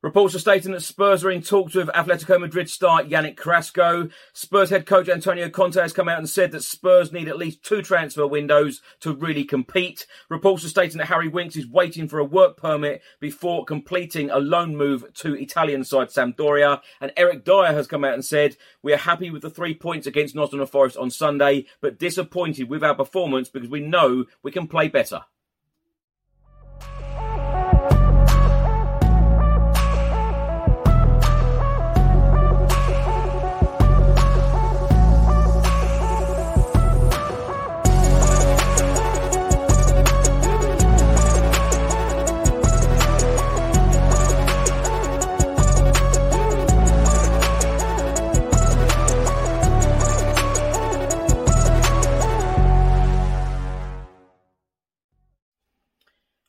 Reports are stating that Spurs are in talks with Atletico Madrid star Yannick Carrasco. Spurs head coach Antonio Conte has come out and said that Spurs need at least two transfer windows to really compete. Reports are stating that Harry Winks is waiting for a work permit before completing a loan move to Italian side Sampdoria. And Eric Dier has come out and said, We are happy with the three points against Nottingham Forest on Sunday, but disappointed with our performance because we know we can play better.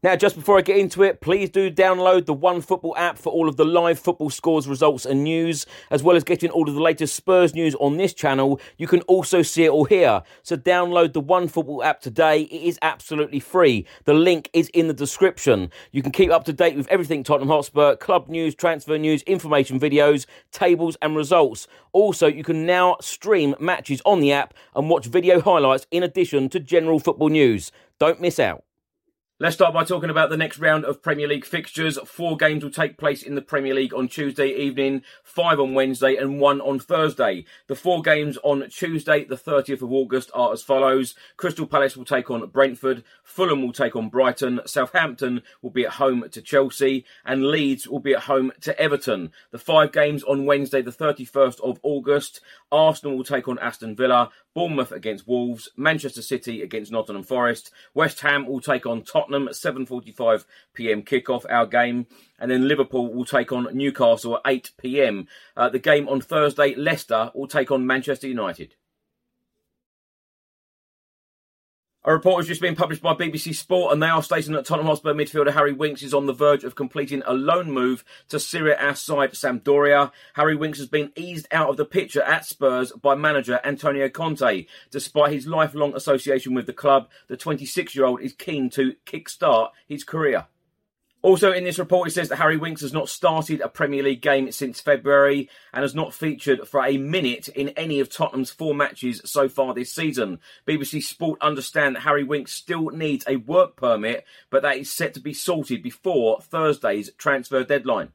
Now, just before I get into it, please do download the One Football app for all of the live football scores, results, and news, as well as getting all of the latest Spurs news on this channel. You can also see it all here. So, download the One Football app today. It is absolutely free. The link is in the description. You can keep up to date with everything Tottenham Hotspur, club news, transfer news, information videos, tables, and results. Also, you can now stream matches on the app and watch video highlights in addition to general football news. Don't miss out. Let's start by talking about the next round of Premier League fixtures. Four games will take place in the Premier League on Tuesday evening, five on Wednesday, and one on Thursday. The four games on Tuesday, the 30th of August, are as follows Crystal Palace will take on Brentford, Fulham will take on Brighton, Southampton will be at home to Chelsea, and Leeds will be at home to Everton. The five games on Wednesday, the 31st of August, Arsenal will take on Aston Villa, Bournemouth against Wolves, Manchester City against Nottingham Forest, West Ham will take on Tottenham at 7:45 p.m. kickoff our game, and then Liverpool will take on Newcastle at 8 p.m. Uh, the game on Thursday, Leicester will take on Manchester United. A report has just been published by BBC Sport, and they are stating that Tottenham Hotspur midfielder Harry Winks is on the verge of completing a loan move to Serie A side Sampdoria. Harry Winks has been eased out of the picture at Spurs by manager Antonio Conte. Despite his lifelong association with the club, the 26-year-old is keen to kick-start his career. Also, in this report, it says that Harry Winks has not started a Premier League game since February and has not featured for a minute in any of Tottenham's four matches so far this season. BBC Sport understand that Harry Winks still needs a work permit, but that is set to be sorted before Thursday's transfer deadline.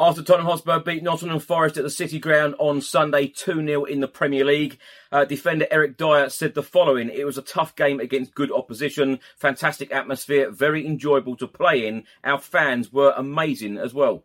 After Tottenham Hotspur beat Nottingham Forest at the City Ground on Sunday 2 0 in the Premier League, uh, defender Eric Dier said the following It was a tough game against good opposition, fantastic atmosphere, very enjoyable to play in. Our fans were amazing as well.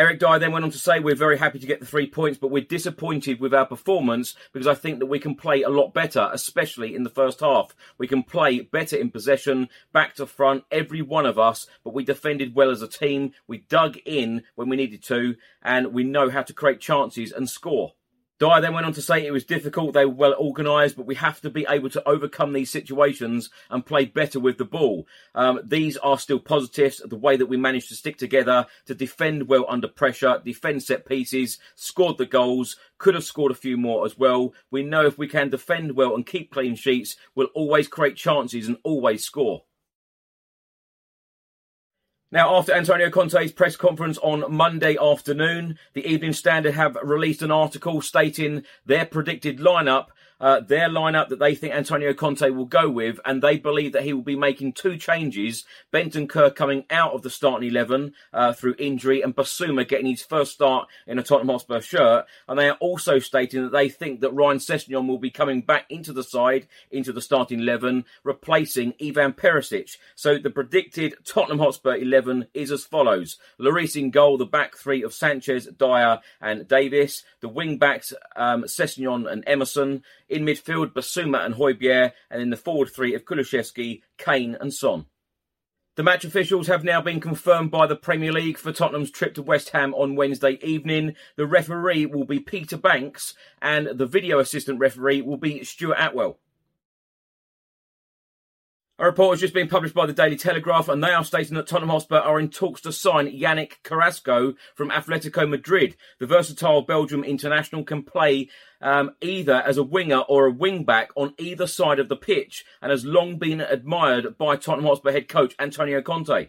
Eric Dier then went on to say, We're very happy to get the three points, but we're disappointed with our performance because I think that we can play a lot better, especially in the first half. We can play better in possession, back to front, every one of us, but we defended well as a team. We dug in when we needed to, and we know how to create chances and score. Dier then went on to say it was difficult, they were well organised, but we have to be able to overcome these situations and play better with the ball. Um, these are still positives, the way that we managed to stick together, to defend well under pressure, defend set pieces, scored the goals, could have scored a few more as well. We know if we can defend well and keep clean sheets, we'll always create chances and always score. Now, after Antonio Conte's press conference on Monday afternoon, the Evening Standard have released an article stating their predicted lineup uh, their lineup that they think Antonio Conte will go with, and they believe that he will be making two changes. Bentancur coming out of the starting 11 uh, through injury, and Bissouma getting his first start in a Tottenham Hotspur shirt. And they are also stating that they think that Ryan Sessegnon will be coming back into the side, into the starting 11, replacing Ivan Perisic. So the predicted Tottenham Hotspur 11 is as follows. Lloris in goal, the back three of Sanchez, Dier and Davis. The wing backs, um, Sessegnon and Emerson. In midfield, Bissouma and Højbjerg, and in the forward three of Kulusevski, Kane and Son. The match officials have now been confirmed by the Premier League for Tottenham's trip to West Ham on Wednesday evening. The referee will be Peter Bankes, and the video assistant referee will be Stuart Attwell. A report has just been published by the Daily Telegraph, and they are stating that Tottenham Hotspur are in talks to sign Yannick Carrasco from Atletico Madrid. The versatile Belgium international can play um, either as a winger or a wing back on either side of the pitch, and has long been admired by Tottenham Hotspur head coach Antonio Conte.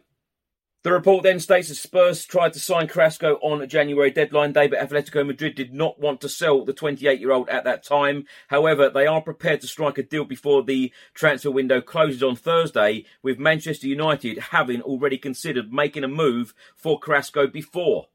The report then states that Spurs tried to sign Carrasco on a January deadline day, but Atletico Madrid did not want to sell the 28 year old at that time. However, they are prepared to strike a deal before the transfer window closes on Thursday, with Manchester United having already considered making a move for Carrasco before.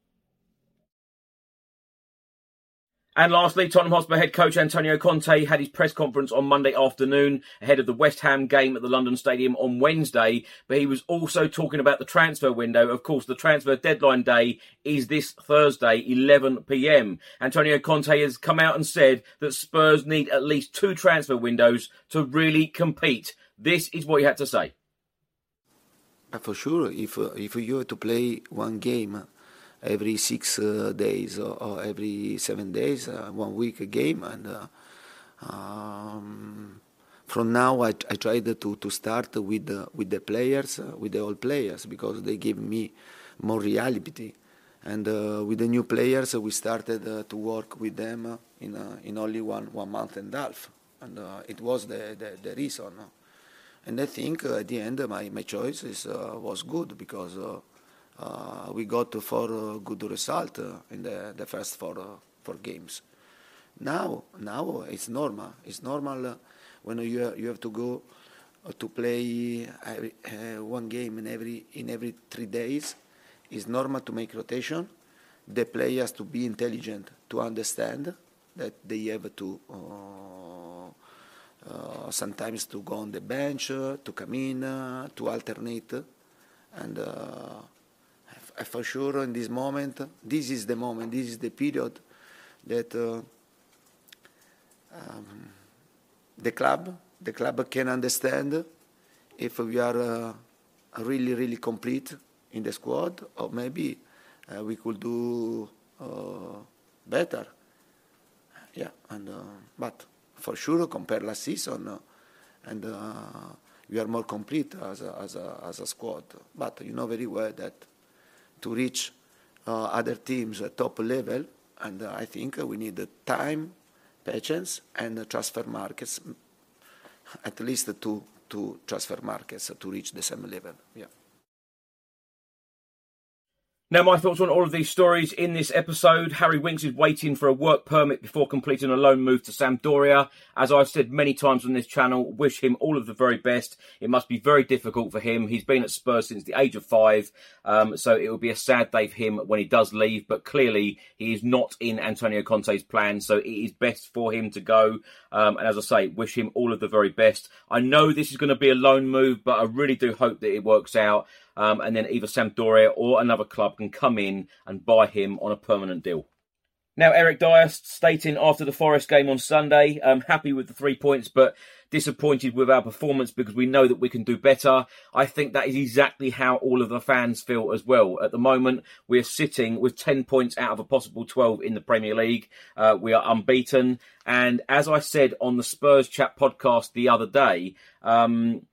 And lastly, Tottenham Hotspur head coach Antonio Conte had his press conference on Monday afternoon ahead of the West Ham game at the London Stadium on Wednesday. But he was also talking about the transfer window. Of course, the transfer deadline day is this Thursday, 11 pm. Antonio Conte has come out and said that Spurs need at least two transfer windows to really compete. This is what he had to say. For sure, if uh, if you have to play one game every six uh, days or, or, every seven days, uh, one week a game. And uh, um, from now, I, I tried to, to start with the, with the players, uh, with the old players, because they give me more reality. And uh, with the new players, we started uh, to work with them in, in only one, one month and a half. And it was the, the, the reason. And I think at the end, my, my choice is, was good because uh, we got four uh, good results uh, in the, the first four, four games. Now, now it's normal. It's normal when you you have to go to play every, one game in every in every three days. It's normal to make rotation. The players to be intelligent to understand that they have to uh, uh, sometimes to go on the bench, uh, to come in, to alternate, and for sure in this moment, this is the moment, this is the period that uh, um, the club, the club can understand if we are uh, really, really complete in the squad, or maybe uh, we could do uh, better. Yeah, and uh, but for sure, compare last season, uh, and we are more complete as a, as a, as a squad. But you know very well that to reach uh, other teams at top level. And uh, I think we need the time, patience, and the transfer markets, at least two, two transfer markets to reach the same level. Yeah. Now, my thoughts on all of these stories in this episode. Harry Winks is waiting for a work permit before completing a loan move to Sampdoria. As I've said many times on this channel, wish him all of the very best. It must be very difficult for him. He's been at Spurs since the age of five, um, so it will be a sad day for him when he does leave. But clearly, he is not in Antonio Conte's plan, so it is best for him to go. Um, and as I say, wish him all of the very best. I know this is going to be a loan move, but I really do hope that it works out um, and then either Sampdoria or another club can come in and buy him on a permanent deal. Now, Eric Dier stating after the Forest game on Sunday, I'm happy with the three points, but disappointed with our performance because we know that we can do better. I think that is exactly how all of the fans feel as well. At the moment, we're sitting with 10 points out of a possible 12 in the Premier League. Uh, we are unbeaten. And as I said on the Spurs Chat podcast the other day, um,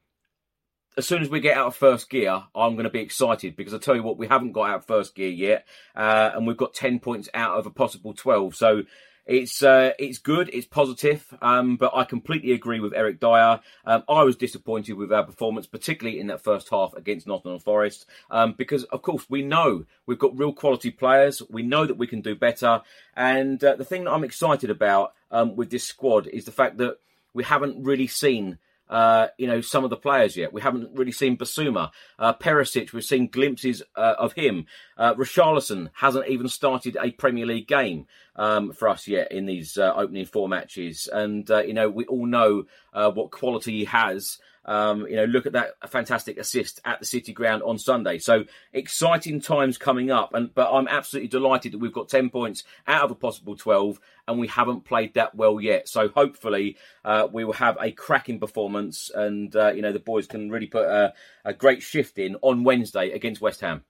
as soon as we get out of first gear, I'm going to be excited because I tell you what, we haven't got out of first gear yet, uh, and we've got ten points out of a possible twelve. So it's uh, it's good, it's positive, um, but I completely agree with Eric Dier. Um, I was disappointed with our performance, particularly in that first half against Nottingham Forest, um, because of course we know we've got real quality players. We know that we can do better, and uh, the thing that I'm excited about um, with this squad is the fact that we haven't really seen uh, you know, some of the players yet. We haven't really seen Bissouma. Uh, Perisic, we've seen glimpses uh, of him. Uh, Richarlison hasn't even started a Premier League game um, for us yet in these uh, opening four matches. And, uh, you know, we all know uh, what quality he has. Um, you know, look at that fantastic assist at the City Ground on Sunday. So exciting times coming up, and but I'm absolutely delighted that we've got ten points out of a possible twelve, and we haven't played that well yet. So hopefully uh, we will have a cracking performance, and uh, you know the boys can really put a, a great shift in on Wednesday against West Ham.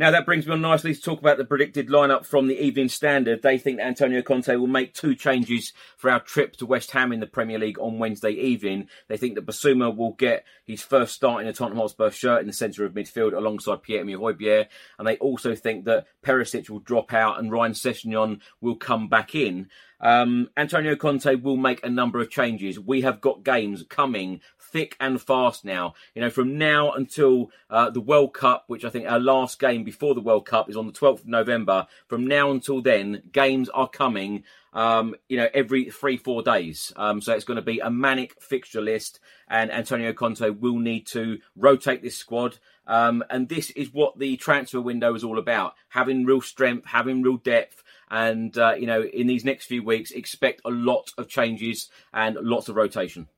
Now that brings me on nicely to talk about the predicted lineup from the Evening Standard. They think that Antonio Conte will make two changes for our trip to West Ham in the Premier League on Wednesday evening. They think that Bissouma will get his first start in a Tottenham Hotspur shirt in the centre of midfield alongside Pierre-Emile Højbjerg. And they also think that Perisic will drop out and Ryan Sessegnon will come back in. Um, Antonio Conte will make a number of changes. We have got games coming thick and fast now. You know, from now until uh, the World Cup, which I think our last game before the World Cup is on the 12th of November. From now until then, games are coming. Um, you know, every three, four days. Um, so it's going to be a manic fixture list, and Antonio Conte will need to rotate this squad. Um, and this is what the transfer window is all about having real strength, having real depth. And, uh, you know, in these next few weeks, expect a lot of changes and lots of rotation.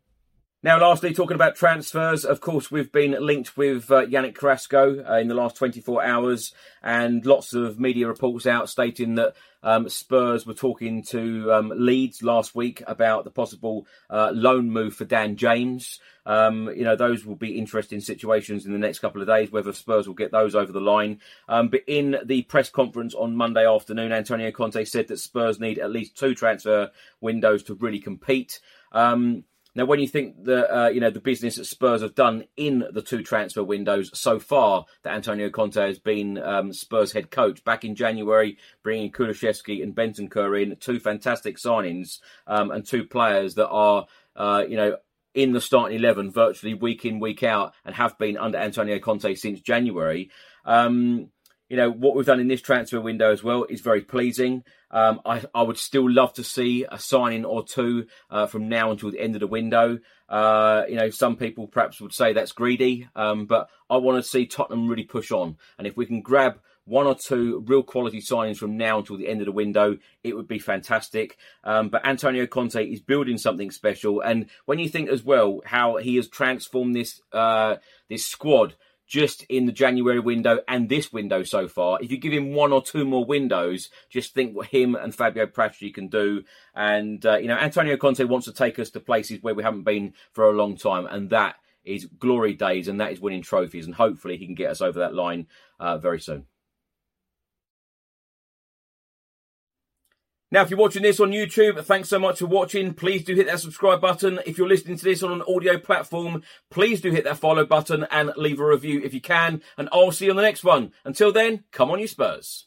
Now, lastly, talking about transfers, of course, we've been linked with uh, Yannick Carrasco uh, in the last 24 hours, and lots of media reports out stating that um, Spurs were talking to um, Leeds last week about the possible uh, loan move for Dan James. Um, you know, those will be interesting situations in the next couple of days, whether Spurs will get those over the line. Um, but in the press conference on Monday afternoon, Antonio Conte said that Spurs need at least two transfer windows to really compete. Um, now, when you think that uh, you know the business that Spurs have done in the two transfer windows so far, that Antonio Conte has been um, Spurs head coach back in January, bringing Kulusevski and Bentancur in, two fantastic signings um, and two players that are uh, you know in the starting eleven virtually week in week out and have been under Antonio Conte since January. Um, you know what we've done in this transfer window as well is very pleasing. Um, I, I, would still love to see a signing or two uh, from now until the end of the window. Uh, you know, some people perhaps would say that's greedy, um, but I want to see Tottenham really push on. And if we can grab one or two real quality signings from now until the end of the window, it would be fantastic. Um, but Antonio Conte is building something special, and when you think as well how he has transformed this uh, this squad just in the January window and this window so far. If you give him one or two more windows, just think what him and Fabio Paratici can do. And, uh, you know, Antonio Conte wants to take us to places where we haven't been for a long time. And that is glory days and that is winning trophies. And hopefully he can get us over that line uh, very soon. Now, if you're watching this on YouTube, thanks so much for watching. Please do hit that subscribe button. If you're listening to this on an audio platform, please do hit that follow button and leave a review if you can. And I'll see you on the next one. Until then, come on, you Spurs.